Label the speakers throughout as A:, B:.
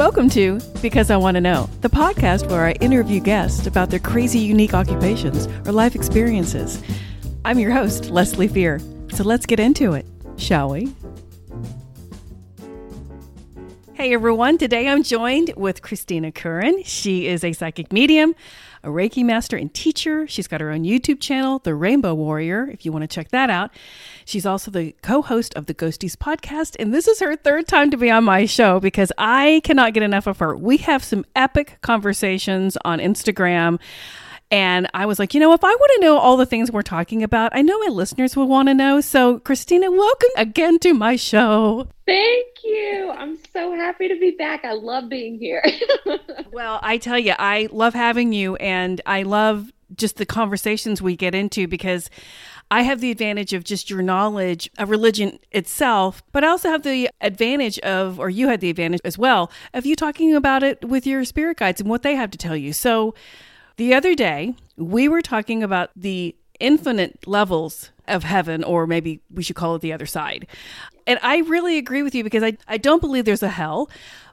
A: Welcome to Because I Want to Know, the podcast where I interview guests about their crazy, unique occupations or life experiences. I'm your host, Leslie Fear. So let's get into it, shall we? Hey everyone, today I'm joined with Christina Curran. She is a psychic medium, a Reiki master and teacher. She's got her own YouTube channel, The Rainbow Warrior, if you want to check that out. She's also the co host of the Ghosties podcast, and this is her third time to be on my show because I cannot get enough of her. We have some epic conversations on Instagram. And I was like, you know, if I want to know all the things we're talking about, I know my listeners will want to know. So, Christina, welcome again to my show.
B: Thank you. I'm so happy to be back. I love being here.
A: well, I tell you, I love having you, and I love just the conversations we get into because I have the advantage of just your knowledge of religion itself, but I also have the advantage of, or you had the advantage as well, of you talking about it with your spirit guides and what they have to tell you. So, the other day, we were talking about the infinite levels of heaven, or maybe we should call it the other side. And I really agree with you because I, I don't believe there's a hell,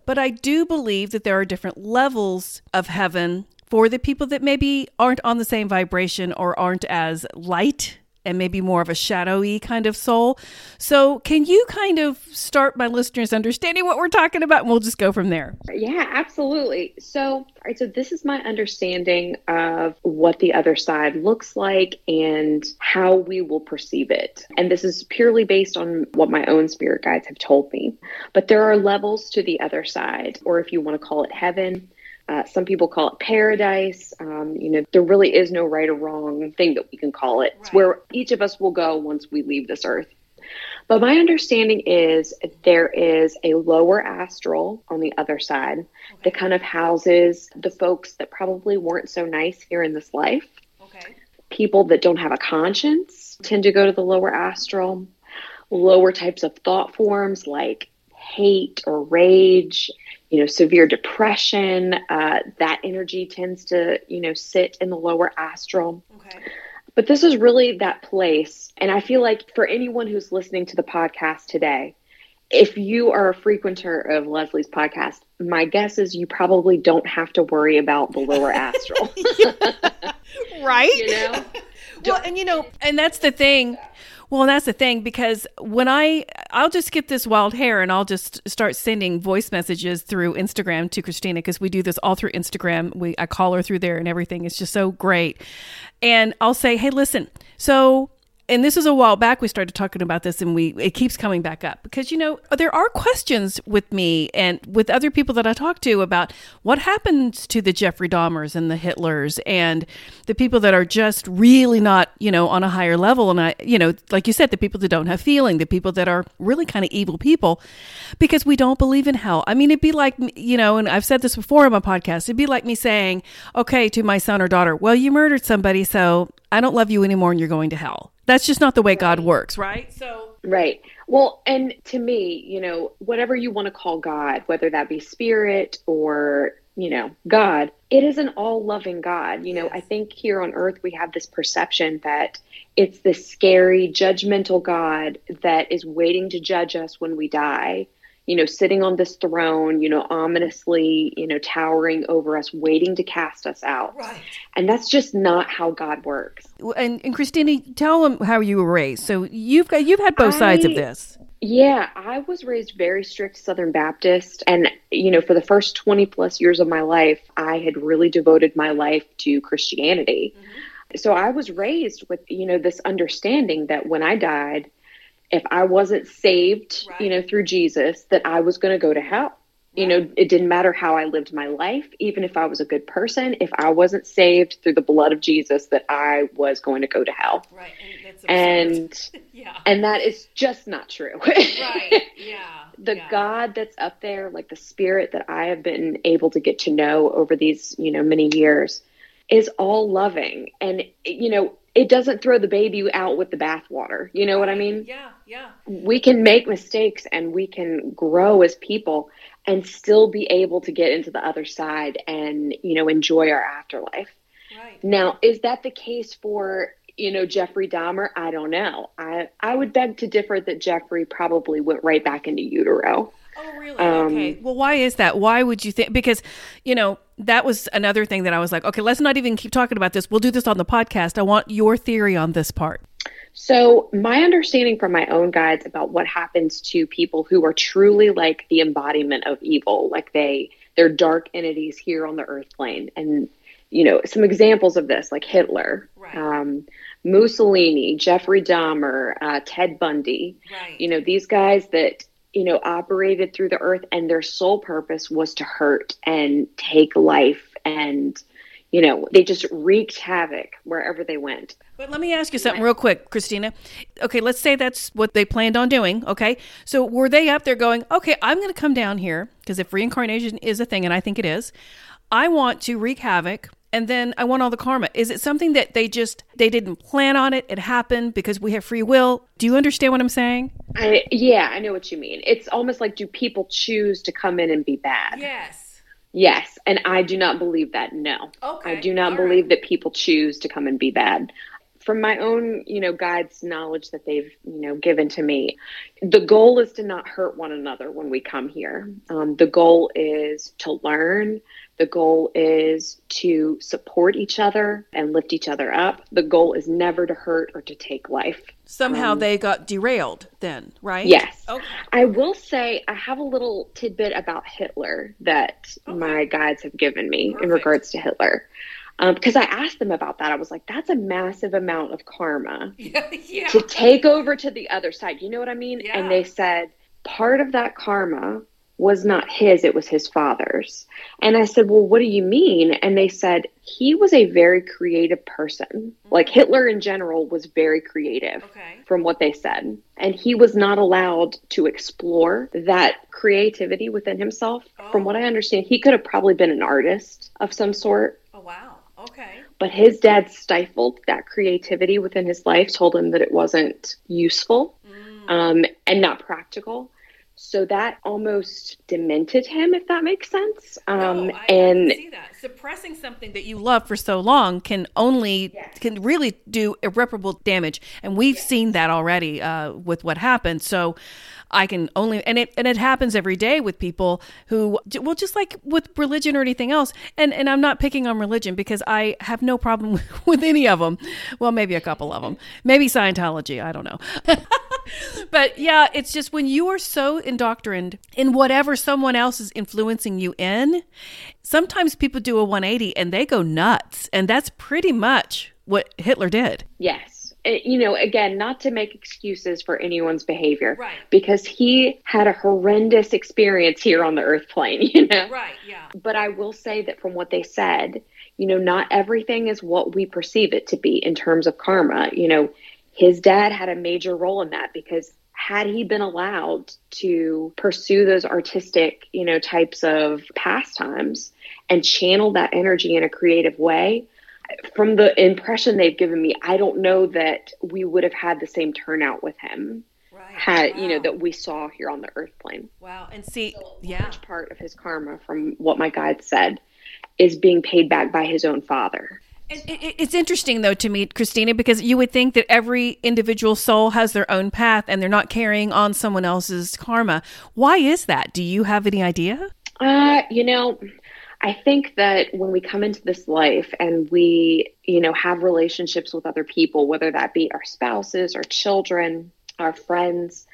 A: but I do believe that there are different levels of heaven for the people that maybe aren't on the same vibration or aren't as light and maybe more of a shadowy kind of soul. So, can you kind of start my listeners understanding what we're talking about? And we'll just go from there.
B: Yeah, absolutely. So, all right, so this is my understanding of what the other side looks like and how we will perceive it. And this is purely based on what my own spirit guides have told me. But there are levels to the other side, or if you want to call it heaven, uh, some people call it paradise. Um, you know, there really is no right or wrong thing that we can call it. Right. It's where each of us will go once we leave this earth. But my understanding is there is a lower astral on the other side okay. that kind of houses the folks that probably weren't so nice here in this life. Okay. People that don't have a conscience tend to go to the lower astral. Lower types of thought forms like hate or rage you know severe depression uh, that energy tends to you know sit in the lower astral. Okay. But this is really that place and i feel like for anyone who's listening to the podcast today if you are a frequenter of leslie's podcast my guess is you probably don't have to worry about the lower astral.
A: Right? You know well and you know and that's the thing well, that's the thing because when I I'll just get this wild hair and I'll just start sending voice messages through Instagram to Christina because we do this all through Instagram. We I call her through there and everything. It's just so great. And I'll say, "Hey, listen. So and this is a while back we started talking about this and we it keeps coming back up because you know there are questions with me and with other people that I talk to about what happens to the Jeffrey Dahmers and the Hitlers and the people that are just really not you know on a higher level. And I you know like you said the people that don't have feeling the people that are really kind of evil people because we don't believe in hell. I mean it'd be like you know and I've said this before in my podcast it'd be like me saying okay to my son or daughter well you murdered somebody so I don't love you anymore and you're going to hell that's just not the way right. God works, right?
B: So Right. Well, and to me, you know, whatever you want to call God, whether that be spirit or, you know, God, it is an all-loving God. You know, yes. I think here on earth we have this perception that it's this scary, judgmental God that is waiting to judge us when we die you know, sitting on this throne, you know, ominously, you know, towering over us, waiting to cast us out. Right. And that's just not how God works.
A: And, and Christina, tell them how you were raised. So you've got you've had both I, sides of this.
B: Yeah, I was raised very strict Southern Baptist. And, you know, for the first 20 plus years of my life, I had really devoted my life to Christianity. Mm-hmm. So I was raised with, you know, this understanding that when I died, if I wasn't saved, right. you know, through Jesus, that I was going to go to hell. Right. You know, it didn't matter how I lived my life, even if I was a good person, if I wasn't saved through the blood of Jesus, that I was going to go to hell. Right. And, and yeah. And that is just not true. right. Yeah. the yeah. God that's up there, like the spirit that I have been able to get to know over these, you know, many years is all loving. And, you know, it doesn't throw the baby out with the bathwater. You know what I mean?
A: Yeah, yeah.
B: We can make mistakes and we can grow as people and still be able to get into the other side and, you know, enjoy our afterlife. Right. Now, is that the case for, you know, Jeffrey Dahmer? I don't know. I I would beg to differ that Jeffrey probably went right back into utero.
A: Oh, really? Um, okay. Well, why is that? Why would you think? Because, you know, that was another thing that I was like, okay, let's not even keep talking about this. We'll do this on the podcast. I want your theory on this part.
B: So, my understanding from my own guides about what happens to people who are truly like the embodiment of evil, like they they're dark entities here on the earth plane, and you know some examples of this, like Hitler, right. um, Mussolini, Jeffrey Dahmer, uh, Ted Bundy. Right. You know these guys that you know operated through the earth, and their sole purpose was to hurt and take life and you know, they just wreaked havoc wherever they went.
A: But let me ask you something real quick, Christina. Okay, let's say that's what they planned on doing. Okay. So were they up there going, okay, I'm going to come down here because if reincarnation is a thing, and I think it is, I want to wreak havoc and then I want all the karma. Is it something that they just they didn't plan on it? It happened because we have free will. Do you understand what I'm saying?
B: I, yeah, I know what you mean. It's almost like do people choose to come in and be bad?
A: Yes.
B: Yes, and I do not believe that. No, okay. I do not All believe right. that people choose to come and be bad. From my own, you know, guides' knowledge that they've, you know, given to me, the goal is to not hurt one another when we come here. Um, the goal is to learn, the goal is to support each other and lift each other up. The goal is never to hurt or to take life.
A: Somehow um, they got derailed then, right?
B: Yes. Okay. I will say I have a little tidbit about Hitler that okay. my guides have given me Perfect. in regards to Hitler. Because um, I asked them about that. I was like, that's a massive amount of karma yeah, to take over to the other side. You know what I mean? Yeah. And they said part of that karma was not his, it was his father's. And I said, Well, what do you mean? And they said, He was a very creative person. Mm-hmm. Like Hitler in general was very creative okay. from what they said. And he was not allowed to explore that creativity within himself. Oh. From what I understand, he could have probably been an artist of some sort.
A: Oh, wow. Okay.
B: But his dad stifled that creativity within his life, told him that it wasn't useful mm. um, and not practical. So that almost demented him, if that makes sense.
A: Um, no, I, and see that suppressing something that you love for so long can only can really do irreparable damage, and we've seen that already uh, with what happened. So. I can only and it and it happens every day with people who well just like with religion or anything else and and I'm not picking on religion because I have no problem with any of them well maybe a couple of them maybe Scientology I don't know but yeah, it's just when you are so indoctrined in whatever someone else is influencing you in, sometimes people do a 180 and they go nuts. And that's pretty much what Hitler did.
B: Yes. It, you know, again, not to make excuses for anyone's behavior, right? Because he had a horrendous experience here on the Earth plane, you know.
A: Right. Yeah.
B: But I will say that from what they said, you know, not everything is what we perceive it to be in terms of karma. You know, his dad had a major role in that because had he been allowed to pursue those artistic, you know, types of pastimes and channel that energy in a creative way, from the impression they've given me, I don't know that we would have had the same turnout with him. Right. Had wow. you know that we saw here on the Earth plane.
A: Wow, and see, so yeah,
B: part of his karma, from what my guide said, is being paid back by his own father.
A: It's interesting, though, to me, Christina, because you would think that every individual soul has their own path and they're not carrying on someone else's karma. Why is that? Do you have any idea?
B: Uh, you know, I think that when we come into this life and we, you know, have relationships with other people, whether that be our spouses, our children, our friends,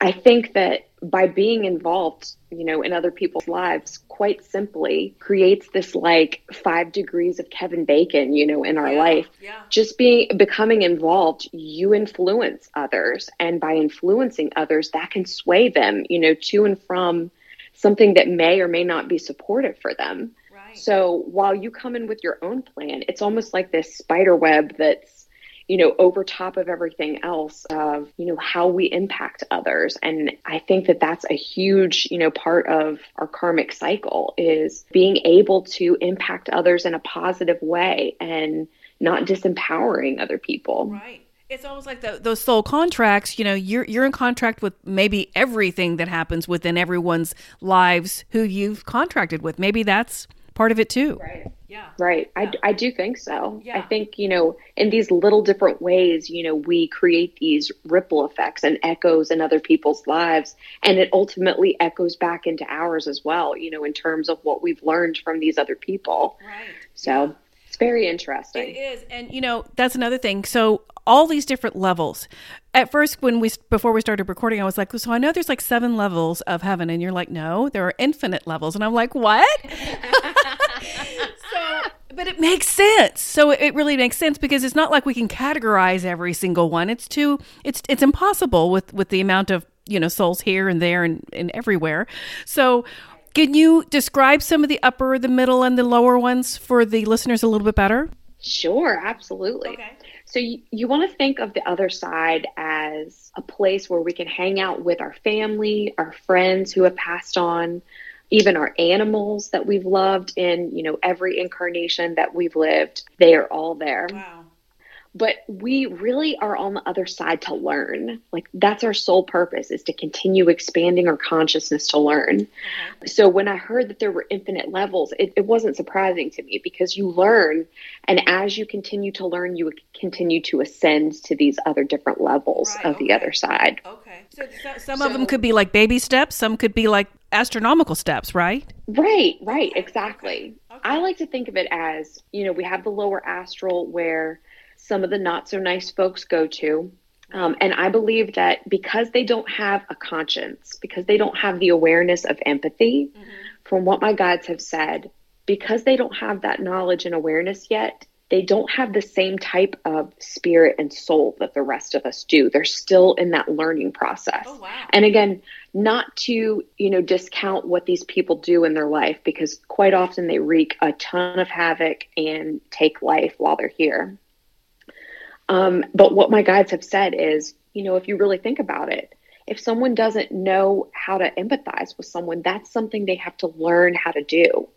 B: I think that by being involved, you know, in other people's lives, quite simply creates this like five degrees of Kevin Bacon, you know, in our yeah, life. Yeah. Just being becoming involved, you influence others. And by influencing others, that can sway them, you know, to and from something that may or may not be supportive for them. Right. So while you come in with your own plan, it's almost like this spider web that's you know, over top of everything else of, you know, how we impact others. And I think that that's a huge, you know, part of our karmic cycle is being able to impact others in a positive way and not disempowering other people.
A: Right. It's almost like the, those soul contracts. You know, you're you're in contract with maybe everything that happens within everyone's lives who you've contracted with. Maybe that's part of it too.
B: Right. Yeah. Right. Yeah. I, I do think so. Yeah. I think, you know, in these little different ways, you know, we create these ripple effects and echoes in other people's lives. And it ultimately echoes back into ours as well, you know, in terms of what we've learned from these other people. Right. So. It's very interesting.
A: It is. And you know, that's another thing. So all these different levels. At first when we before we started recording, I was like, "So I know there's like seven levels of heaven." And you're like, "No, there are infinite levels." And I'm like, "What?" so but it makes sense. So it really makes sense because it's not like we can categorize every single one. It's too it's it's impossible with with the amount of, you know, souls here and there and, and everywhere. So can you describe some of the upper, the middle, and the lower ones for the listeners a little bit better?
B: Sure, absolutely. Okay. So you, you want to think of the other side as a place where we can hang out with our family, our friends who have passed on, even our animals that we've loved in, you know, every incarnation that we've lived. They are all there. Wow but we really are on the other side to learn like that's our sole purpose is to continue expanding our consciousness to learn mm-hmm. so when i heard that there were infinite levels it, it, wasn't surprising to me because you learn and as you continue to learn you continue to ascend to these other different levels right, of okay. the other side
A: okay so, so some so, of them could be like baby steps some could be like astronomical steps right
B: right right exactly okay. i like to think of it as you know we have the lower astral where some of the not so nice folks go to. Um, and I believe that because they don't have a conscience, because they don't have the awareness of empathy, mm-hmm. from what my guides have said, because they don't have that knowledge and awareness yet, they don't have the same type of spirit and soul that the rest of us do. They're still in that learning process. Oh, wow. And again, not to, you know, discount what these people do in their life because quite often they wreak a ton of havoc and take life while they're here. Um, but what my guides have said is, you know, if you really think about it, if someone doesn't know how to empathize with someone, that's something they have to learn how to do.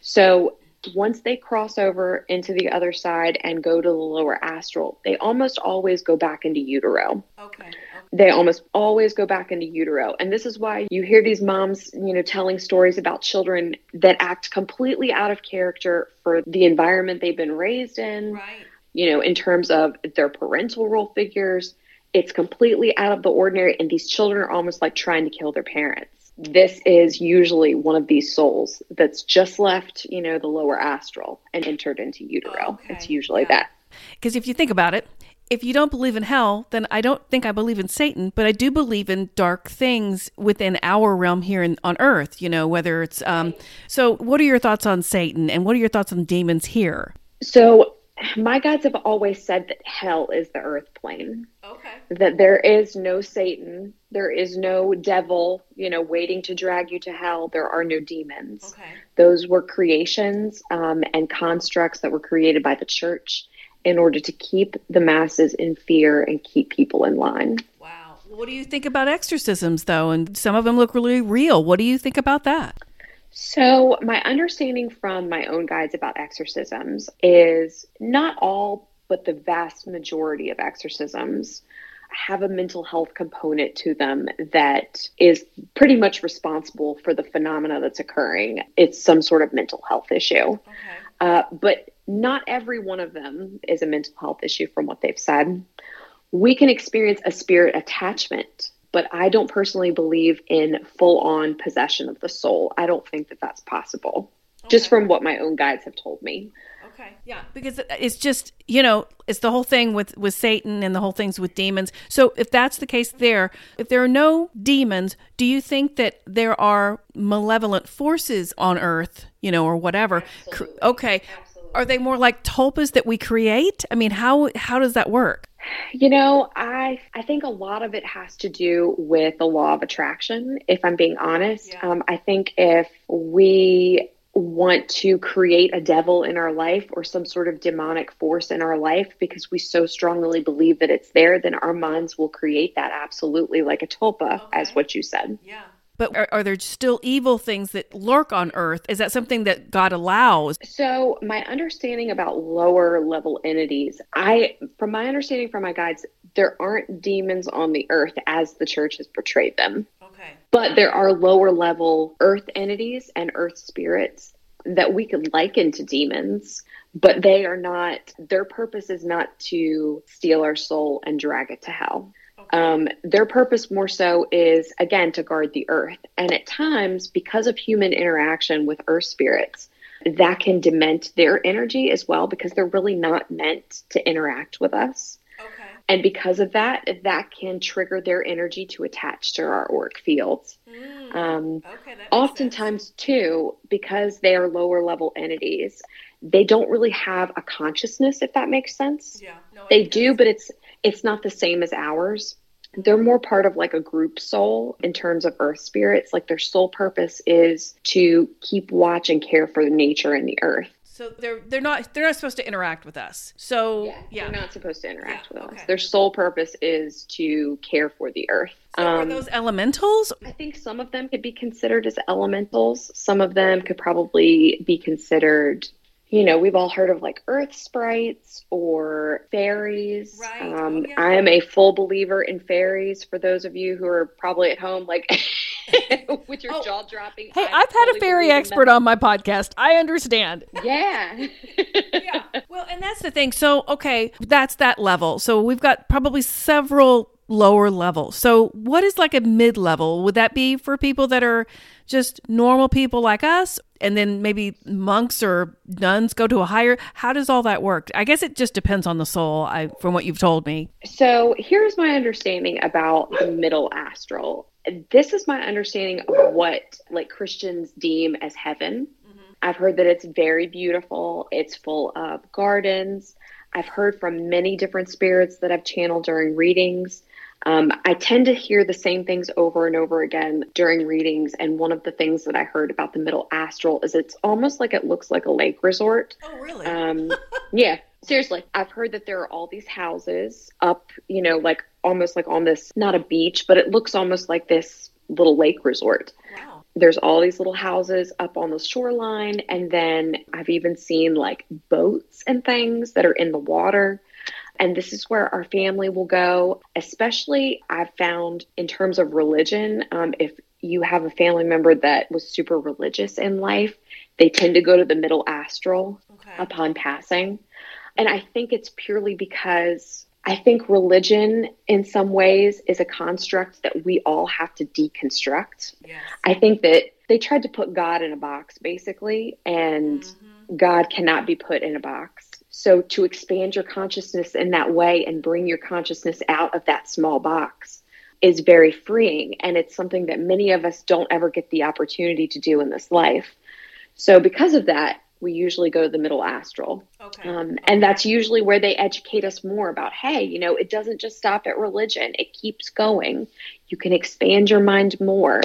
B: So once they cross over into the other side and go to the lower astral, they almost always go back into utero. Okay. They almost always go back into utero. And this is why you hear these moms, you know, telling stories about children that act completely out of character for the environment they've been raised in. Right you know, in terms of their parental role figures. It's completely out of the ordinary, and these children are almost like trying to kill their parents. This is usually one of these souls that's just left, you know, the lower astral and entered into utero. Okay. It's usually yeah. that.
A: Because if you think about it, if you don't believe in hell, then I don't think I believe in Satan, but I do believe in dark things within our realm here in, on earth, you know, whether it's. Um, so, what are your thoughts on Satan and what are your thoughts on demons here?
B: So, my guides have always said that hell is the earth plane. Okay. That there is no Satan, there is no devil, you know, waiting to drag you to hell. There are no demons. Okay. Those were creations um, and constructs that were created by the church in order to keep the masses in fear and keep people in line.
A: Wow. What do you think about exorcisms, though? And some of them look really real. What do you think about that?
B: So, my understanding from my own guides about exorcisms is not all, but the vast majority of exorcisms have a mental health component to them that is pretty much responsible for the phenomena that's occurring. It's some sort of mental health issue. Okay. Uh, but not every one of them is a mental health issue from what they've said. We can experience a spirit attachment but I don't personally believe in full on possession of the soul. I don't think that that's possible, okay. just from what my own guides have told me.
A: Okay. Yeah, because it's just you know it's the whole thing with with Satan and the whole things with demons. So if that's the case, there, if there are no demons, do you think that there are malevolent forces on Earth, you know, or whatever? Absolutely. Okay. Absolutely. Are they more like tulpas that we create? I mean, how how does that work?
B: You know, I I think a lot of it has to do with the law of attraction. If I'm being honest, yeah. um, I think if we want to create a devil in our life or some sort of demonic force in our life because we so strongly believe that it's there, then our minds will create that absolutely like a tulpa, okay. as what you said.
A: Yeah. But are, are, there still evil things that lurk on earth? Is that something that God allows?
B: So, my understanding about lower level entities, I, from my understanding from my guides, there aren't demons on the earth as the church has portrayed them. Okay. But there are lower level earth entities and earth spirits that we could liken to demons, but they are not, their purpose is not to steal our soul and drag it to hell. Um, their purpose more so is, again, to guard the earth. And at times, because of human interaction with earth spirits, that can dement their energy as well because they're really not meant to interact with us. Okay. And because of that, that can trigger their energy to attach to our auric fields. Mm. Um, okay, oftentimes, sense. too, because they are lower level entities, they don't really have a consciousness, if that makes sense. Yeah, no, they do, but it's it's not the same as ours they're more part of like a group soul in terms of earth spirits. Like their sole purpose is to keep watch and care for nature and the earth.
A: So they're they're not they're not supposed to interact with us. So
B: yeah, yeah. they're not supposed to interact yeah, with okay. us. Their sole purpose is to care for the earth.
A: So um, are those elementals?
B: I think some of them could be considered as elementals. Some of them could probably be considered you know, we've all heard of like earth sprites or fairies. Right. Um, oh, yeah. I am a full believer in fairies. For those of you who are probably at home, like with your oh. jaw dropping.
A: Hey, I I've had a fairy expert on my podcast. I understand.
B: Yeah.
A: yeah. Well, and that's the thing. So, okay, that's that level. So we've got probably several lower level. So, what is like a mid level? Would that be for people that are just normal people like us? and then maybe monks or nuns go to a higher how does all that work i guess it just depends on the soul I, from what you've told me
B: so here's my understanding about the middle astral this is my understanding of what like christians deem as heaven mm-hmm. i've heard that it's very beautiful it's full of gardens i've heard from many different spirits that i've channeled during readings um, I tend to hear the same things over and over again during readings. And one of the things that I heard about the middle astral is it's almost like it looks like a lake resort.
A: Oh, really?
B: Um, yeah, seriously. I've heard that there are all these houses up, you know, like almost like on this, not a beach, but it looks almost like this little lake resort. Wow. There's all these little houses up on the shoreline. And then I've even seen like boats and things that are in the water. And this is where our family will go, especially I've found in terms of religion. Um, if you have a family member that was super religious in life, they tend to go to the middle astral okay. upon passing. And I think it's purely because I think religion, in some ways, is a construct that we all have to deconstruct. Yes. I think that they tried to put God in a box, basically, and mm-hmm. God cannot be put in a box. So, to expand your consciousness in that way and bring your consciousness out of that small box is very freeing. And it's something that many of us don't ever get the opportunity to do in this life. So, because of that, we usually go to the middle astral. Okay. Um, and that's usually where they educate us more about hey, you know, it doesn't just stop at religion, it keeps going. You can expand your mind more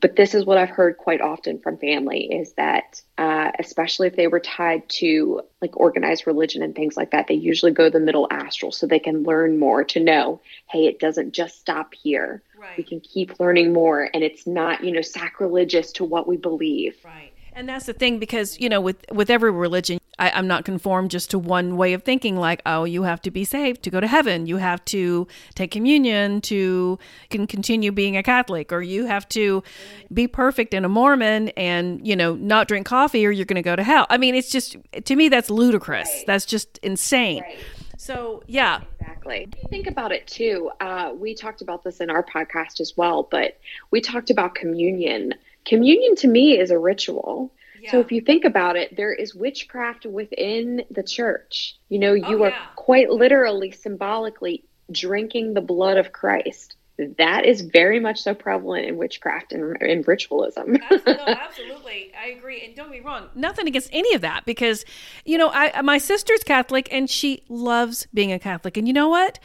B: but this is what I've heard quite often from family is that, uh, especially if they were tied to like organized religion and things like that, they usually go the middle astral so they can learn more to know, hey, it doesn't just stop here. Right. We can keep learning more, and it's not, you know, sacrilegious to what we believe.
A: Right. And that's the thing because, you know, with with every religion, I, am not conformed just to one way of thinking, like, oh, you have to be saved to go to heaven. You have to take communion to can continue being a Catholic, or you have to be perfect and a Mormon and, you know, not drink coffee or you're going to go to hell. I mean, it's just, to me, that's ludicrous. Right. That's just insane. Right. So, yeah.
B: Exactly. Think about it too. Uh, we talked about this in our podcast as well, but we talked about communion. Communion to me is a ritual. So if you think about it, there is witchcraft within the church. You know, you oh, are quite literally, symbolically drinking the blood of Christ. That is very much so prevalent in witchcraft and in ritualism.
A: absolutely, absolutely, I agree. And don't be wrong, nothing against any of that because, you know, I my sister's Catholic and she loves being a Catholic. And you know what?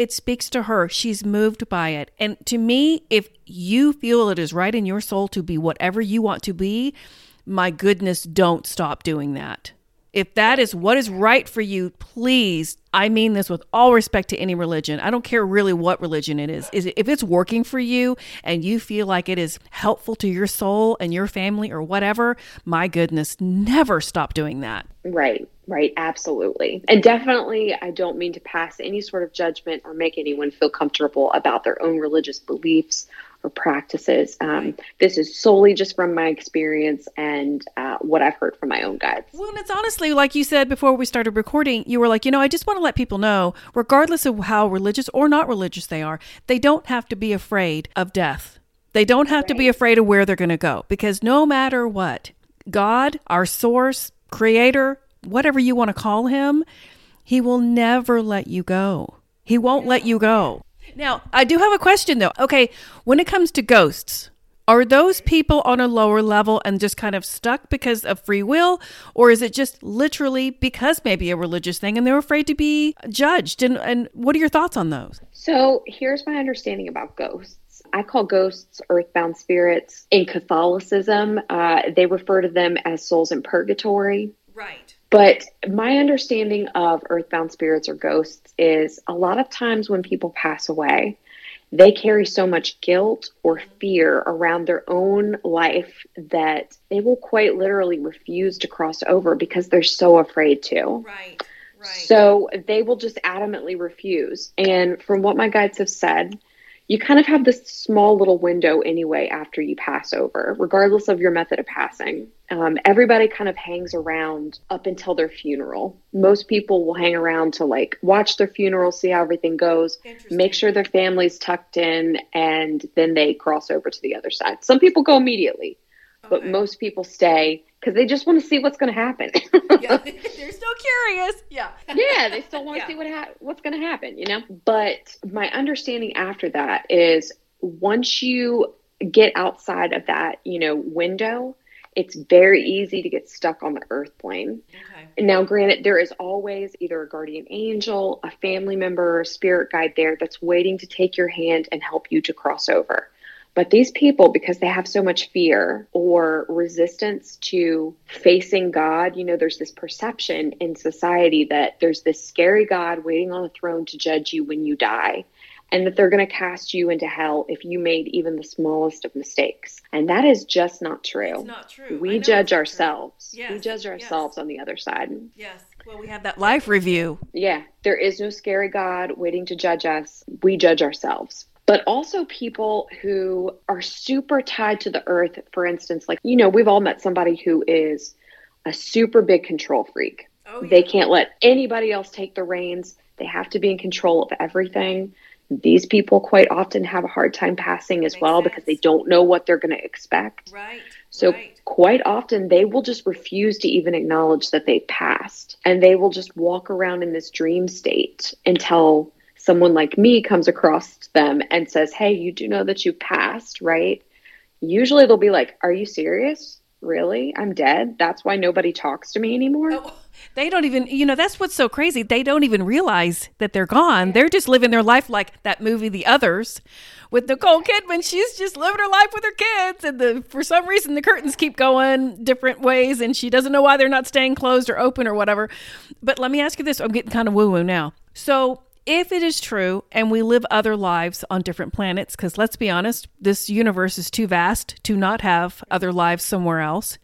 A: It speaks to her. She's moved by it. And to me, if you feel it is right in your soul to be whatever you want to be, my goodness, don't stop doing that. If that is what is right for you, please, I mean this with all respect to any religion. I don't care really what religion it is. Is if it's working for you and you feel like it is helpful to your soul and your family or whatever, my goodness, never stop doing that.
B: Right. Right, absolutely. And definitely, I don't mean to pass any sort of judgment or make anyone feel comfortable about their own religious beliefs or practices. Um, this is solely just from my experience and uh, what I've heard from my own guides.
A: Well, and it's honestly, like you said before we started recording, you were like, you know, I just want to let people know, regardless of how religious or not religious they are, they don't have to be afraid of death. They don't have right. to be afraid of where they're going to go because no matter what, God, our source, creator, whatever you want to call him, he will never let you go. He won't let you go. Now, I do have a question though. Okay, when it comes to ghosts, are those people on a lower level and just kind of stuck because of free will? Or is it just literally because maybe a religious thing and they're afraid to be judged? And, and what are your thoughts on those?
B: So here's my understanding about ghosts. I call ghosts earthbound spirits. In Catholicism, uh, they refer to them as souls in purgatory.
A: Right.
B: But my understanding of earthbound spirits or ghosts is a lot of times when people pass away, they carry so much guilt or fear around their own life that they will quite literally refuse to cross over because they're so afraid to.
A: Right. Right.
B: So they will just adamantly refuse. And from what my guides have said, you kind of have this small little window anyway after you pass over, regardless of your method of passing. Um, everybody kind of hangs around up until their funeral. Most people will hang around to like watch their funeral, see how everything goes, make sure their family's tucked in, and then they cross over to the other side. Some people go immediately, okay. but most people stay because they just want to see what's going to happen.
A: yeah, they're still curious. Yeah.
B: yeah, they still want to yeah. see what ha- what's going to happen, you know? But my understanding after that is once you get outside of that, you know, window, it's very easy to get stuck on the earth plane. Okay. Now, granted, there is always either a guardian angel, a family member, or a spirit guide there that's waiting to take your hand and help you to cross over. But these people, because they have so much fear or resistance to facing God, you know, there's this perception in society that there's this scary God waiting on a throne to judge you when you die and that they're going to cast you into hell if you made even the smallest of mistakes. And that is just not true.
A: It's not true.
B: We judge ourselves. Yes. We judge ourselves yes. on the other side.
A: Yes. Well, we have that life review.
B: Yeah. There is no scary God waiting to judge us. We judge ourselves but also people who are super tied to the earth. For instance, like, you know, we've all met somebody who is a super big control freak. Oh, yeah. They can't let anybody else take the reins, they have to be in control of everything. These people quite often have a hard time passing as Makes well sense. because they don't know what they're going to expect.
A: Right.
B: So,
A: right.
B: quite often, they will just refuse to even acknowledge that they passed. And they will just walk around in this dream state until someone like me comes across them and says, Hey, you do know that you passed, right? Usually they'll be like, Are you serious? Really? I'm dead? That's why nobody talks to me anymore? Oh,
A: they don't even, you know, that's what's so crazy. They don't even realize that they're gone. They're just living their life like that movie, The Others, with Nicole Kidman. She's just living her life with her kids. And the, for some reason, the curtains keep going different ways and she doesn't know why they're not staying closed or open or whatever. But let me ask you this I'm getting kind of woo woo now. So, if it is true and we live other lives on different planets, because let's be honest, this universe is too vast to not have other lives somewhere else,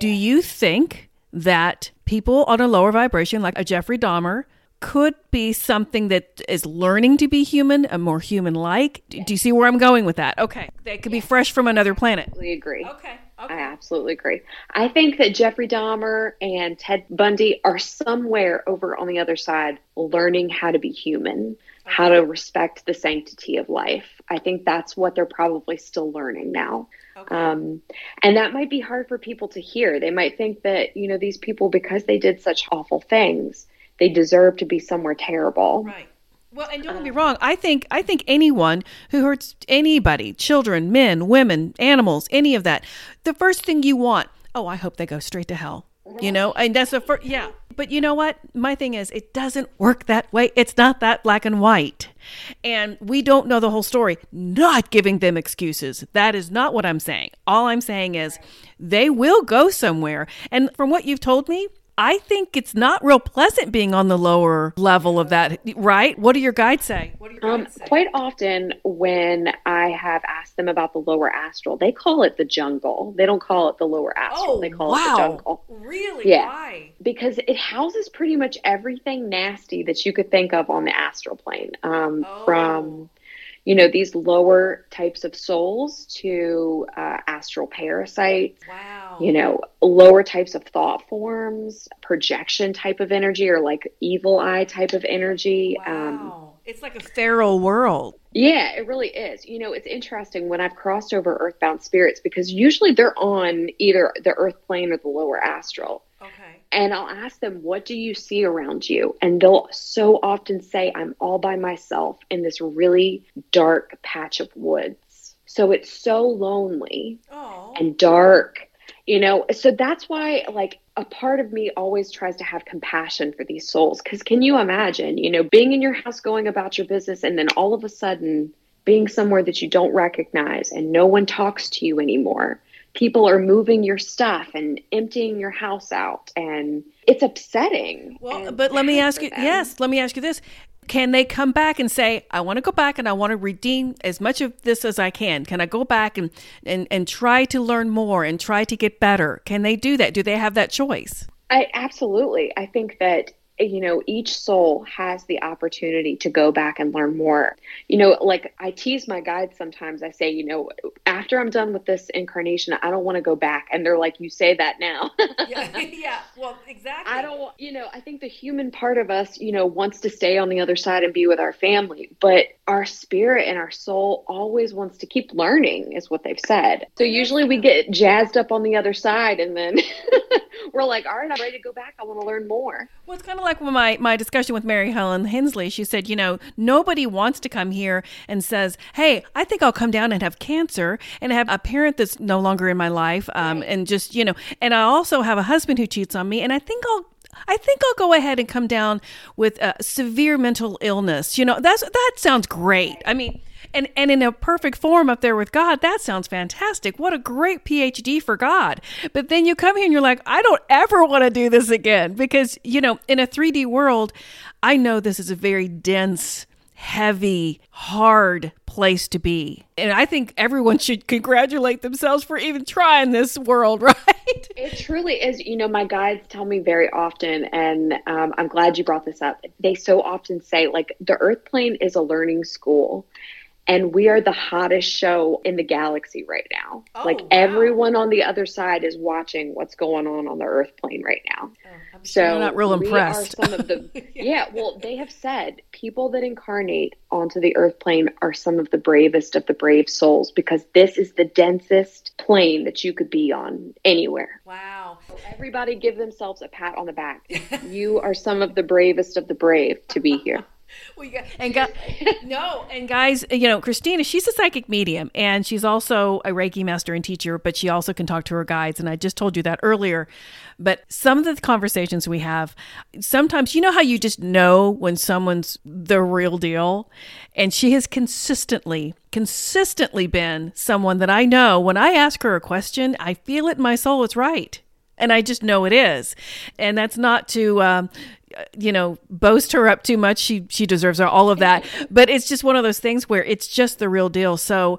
A: do you think that people on a lower vibration, like a Jeffrey Dahmer, could be something that is learning to be human, a more human like? Do you see where I'm going with that? Okay. They could be fresh from another planet.
B: We agree.
A: Okay.
B: Okay. I absolutely agree. I think that Jeffrey Dahmer and Ted Bundy are somewhere over on the other side learning how to be human, okay. how to respect the sanctity of life. I think that's what they're probably still learning now. Okay. Um, and that might be hard for people to hear. They might think that, you know, these people, because they did such awful things, they deserve to be somewhere terrible.
A: Right. Well, and don't get me um, wrong. I think I think anyone who hurts anybody, children, men, women, animals, any of that, the first thing you want, oh, I hope they go straight to hell. You know, and that's the first. Yeah, but you know what? My thing is, it doesn't work that way. It's not that black and white, and we don't know the whole story. Not giving them excuses. That is not what I'm saying. All I'm saying is, they will go somewhere. And from what you've told me, I think it's not real pleasant being on the lower level of that, right? What do your guides say? What do
B: your um, guides say? Quite often, when I have asked them about the lower astral, they call it the jungle. They don't call it the lower astral. Oh, they call wow. it the jungle.
A: Really? Yeah. Why?
B: Because it houses pretty much everything nasty that you could think of on the astral plane. Um, oh. From you know, these lower types of souls to uh, astral parasites.
A: Wow.
B: You know, lower types of thought forms, projection type of energy, or like evil eye type of energy.
A: Um, wow. Um, it's like a feral world.
B: Yeah, it really is. You know, it's interesting when I've crossed over earthbound spirits because usually they're on either the earth plane or the lower astral.
A: Okay.
B: And I'll ask them, What do you see around you? And they'll so often say, I'm all by myself in this really dark patch of woods. So it's so lonely
A: Aww.
B: and dark, you know. So that's why, like, a part of me always tries to have compassion for these souls. Because can you imagine, you know, being in your house, going about your business, and then all of a sudden being somewhere that you don't recognize and no one talks to you anymore? people are moving your stuff and emptying your house out and it's upsetting
A: well but let me ask you yes let me ask you this can they come back and say i want to go back and i want to redeem as much of this as i can. Can i go back and, and and try to learn more and try to get better? Can they do that? Do they have that choice?
B: I absolutely. I think that you know, each soul has the opportunity to go back and learn more. You know, like I tease my guides sometimes. I say, you know, after I'm done with this incarnation, I don't want to go back. And they're like, you say that now.
A: yeah, yeah, well, exactly.
B: I don't, you know, I think the human part of us, you know, wants to stay on the other side and be with our family. But our spirit and our soul always wants to keep learning, is what they've said. So usually we get jazzed up on the other side and then we're like, all right, I'm ready to go back. I want to learn more.
A: Well, it's kind of like my, my discussion with Mary Helen Hensley. She said, you know, nobody wants to come here and says, hey, I think I'll come down and have cancer and have a parent that's no longer in my life. Um, right. And just, you know, and I also have a husband who cheats on me. And I think I'll I think I'll go ahead and come down with a severe mental illness. You know, that's that sounds great. I mean, and and in a perfect form up there with God, that sounds fantastic. What a great PhD for God. But then you come here and you're like, I don't ever want to do this again because, you know, in a 3D world, I know this is a very dense heavy, hard place to be. And I think everyone should congratulate themselves for even trying this world, right?
B: It truly is. You know, my guides tell me very often, and um, I'm glad you brought this up. They so often say, like, the earth plane is a learning school and we are the hottest show in the galaxy right now. Oh, like wow. everyone on the other side is watching what's going on on the Earth plane right now. Oh, so
A: I'm not real impressed.
B: some of the yeah. yeah. Well, they have said people that incarnate onto the Earth plane are some of the bravest of the brave souls because this is the densest plane that you could be on anywhere.
A: Wow!
B: So everybody give themselves a pat on the back. you are some of the bravest of the brave to be here.
A: well, yeah, and gu- no, and guys, you know, Christina, she's a psychic medium, and she's also a Reiki master and teacher, but she also can talk to her guides. And I just told you that earlier. But some of the conversations we have, sometimes you know how you just know when someone's the real deal, and she has consistently, consistently been someone that I know when I ask her a question, I feel it in my soul. It's right and I just know it is. And that's not to, um, you know, boast her up too much. She she deserves all of that. But it's just one of those things where it's just the real deal. So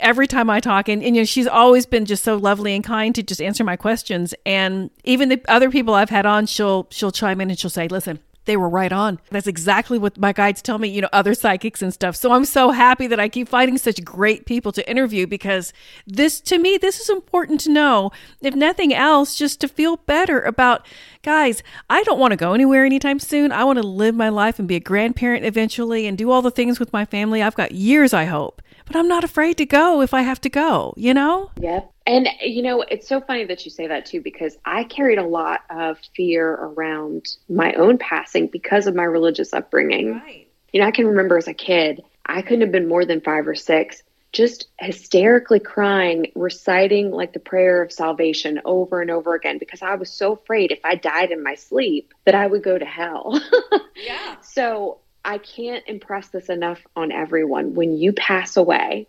A: every time I talk, and, and you know, she's always been just so lovely and kind to just answer my questions. And even the other people I've had on, she'll she'll chime in and she'll say, "Listen." They were right on. That's exactly what my guides tell me, you know, other psychics and stuff. So I'm so happy that I keep finding such great people to interview because this, to me, this is important to know. If nothing else, just to feel better about, guys, I don't want to go anywhere anytime soon. I want to live my life and be a grandparent eventually and do all the things with my family. I've got years, I hope but I'm not afraid to go if I have to go, you know?
B: Yep. And, you know, it's so funny that you say that too, because I carried a lot of fear around my own passing because of my religious upbringing.
A: Right.
B: You know, I can remember as a kid, I couldn't have been more than five or six, just hysterically crying, reciting like the prayer of salvation over and over again because I was so afraid if I died in my sleep that I would go to hell.
A: yeah.
B: So I can't impress this enough on everyone. When you pass away,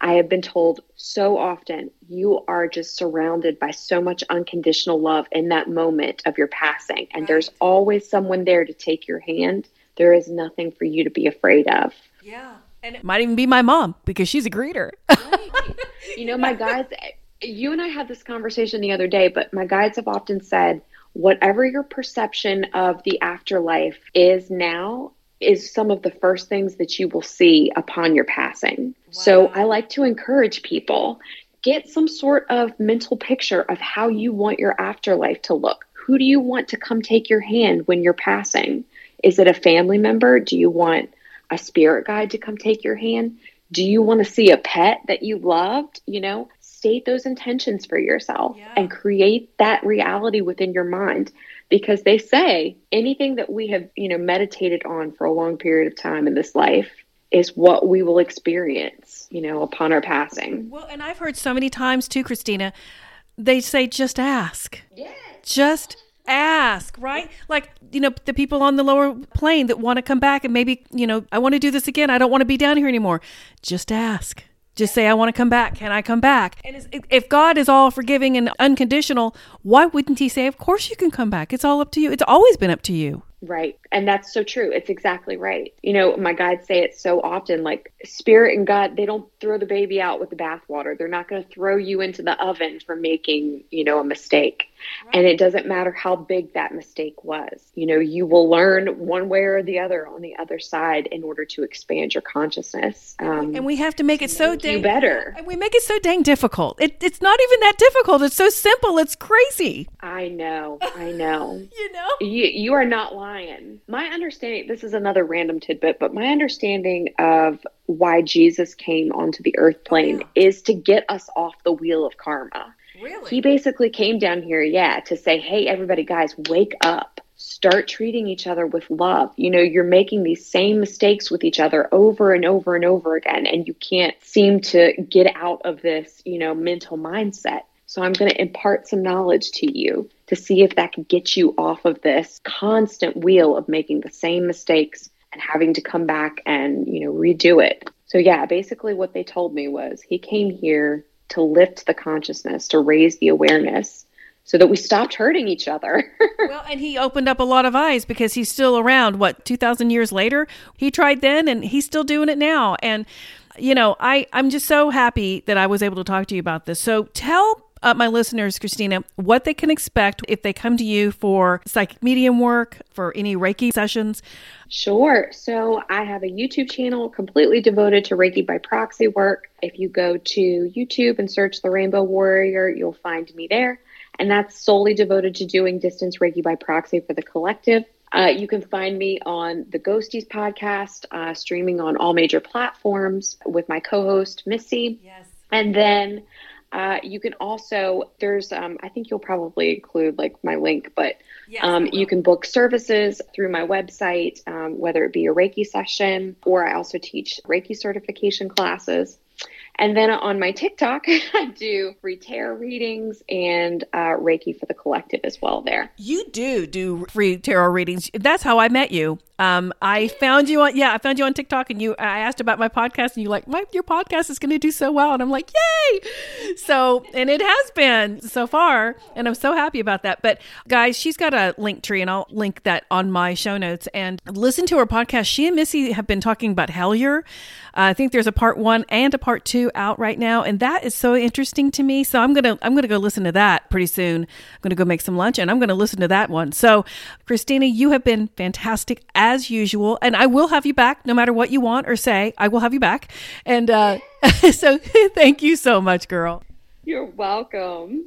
B: I have been told so often you are just surrounded by so much unconditional love in that moment of your passing. And right. there's always someone there to take your hand. There is nothing for you to be afraid of.
A: Yeah. And it might even be my mom because she's a greeter.
B: right. You know, my guides, you and I had this conversation the other day, but my guides have often said, whatever your perception of the afterlife is now, is some of the first things that you will see upon your passing. Wow. So I like to encourage people get some sort of mental picture of how you want your afterlife to look. Who do you want to come take your hand when you're passing? Is it a family member? Do you want a spirit guide to come take your hand? Do you want to see a pet that you loved? You know, state those intentions for yourself yeah. and create that reality within your mind because they say anything that we have, you know, meditated on for a long period of time in this life is what we will experience, you know, upon our passing.
A: Well, and I've heard so many times too, Christina, they say just ask. Yeah. Just ask, right? Like, you know, the people on the lower plane that want to come back and maybe, you know, I want to do this again. I don't want to be down here anymore. Just ask. Just say, I want to come back. Can I come back? And if God is all forgiving and unconditional, why wouldn't He say, Of course you can come back? It's all up to you. It's always been up to you.
B: Right. And that's so true. It's exactly right. You know, my guides say it so often like spirit and God, they don't throw the baby out with the bathwater. They're not going to throw you into the oven for making, you know, a mistake. Right. And it doesn't matter how big that mistake was. You know, you will learn one way or the other on the other side in order to expand your consciousness.
A: Um, and we have to make it so dang
B: better.
A: And we make it so dang difficult. It, it's not even that difficult. It's so simple. It's crazy.
B: I know. I know.
A: you know,
B: you, you are not lying my understanding, this is another random tidbit, but my understanding of why Jesus came onto the earth plane oh, yeah. is to get us off the wheel of karma.
A: Really?
B: He basically came down here, yeah, to say, hey, everybody, guys, wake up. Start treating each other with love. You know, you're making these same mistakes with each other over and over and over again, and you can't seem to get out of this, you know, mental mindset. So I'm going to impart some knowledge to you to see if that can get you off of this constant wheel of making the same mistakes and having to come back and, you know, redo it. So yeah, basically what they told me was he came here to lift the consciousness, to raise the awareness so that we stopped hurting each other.
A: well, and he opened up a lot of eyes because he's still around what 2000 years later. He tried then and he's still doing it now. And you know, I I'm just so happy that I was able to talk to you about this. So tell uh, my listeners, Christina, what they can expect if they come to you for psychic medium work, for any Reiki sessions.
B: Sure. So I have a YouTube channel completely devoted to Reiki by proxy work. If you go to YouTube and search The Rainbow Warrior, you'll find me there. And that's solely devoted to doing distance Reiki by proxy for the collective. Uh, you can find me on the Ghosties podcast, uh, streaming on all major platforms with my co host, Missy.
A: Yes.
B: And then uh, you can also there's um, I think you'll probably include like my link, but yes, um, you can book services through my website, um, whether it be a Reiki session or I also teach Reiki certification classes. And then on my TikTok, I do free tarot readings and uh, Reiki for the collective as well. There,
A: you do do free tarot readings. That's how I met you. Um, I found you on yeah, I found you on TikTok, and you I asked about my podcast, and you like my your podcast is going to do so well, and I'm like yay! So and it has been so far, and I'm so happy about that. But guys, she's got a link tree, and I'll link that on my show notes. And listen to her podcast. She and Missy have been talking about Hellier. Uh, I think there's a part one and a part two out right now, and that is so interesting to me. So I'm gonna I'm gonna go listen to that pretty soon. I'm gonna go make some lunch, and I'm gonna listen to that one. So Christina, you have been fantastic as as usual. And I will have you back no matter what you want or say. I will have you back. And uh, so thank you so much, girl.
B: You're welcome.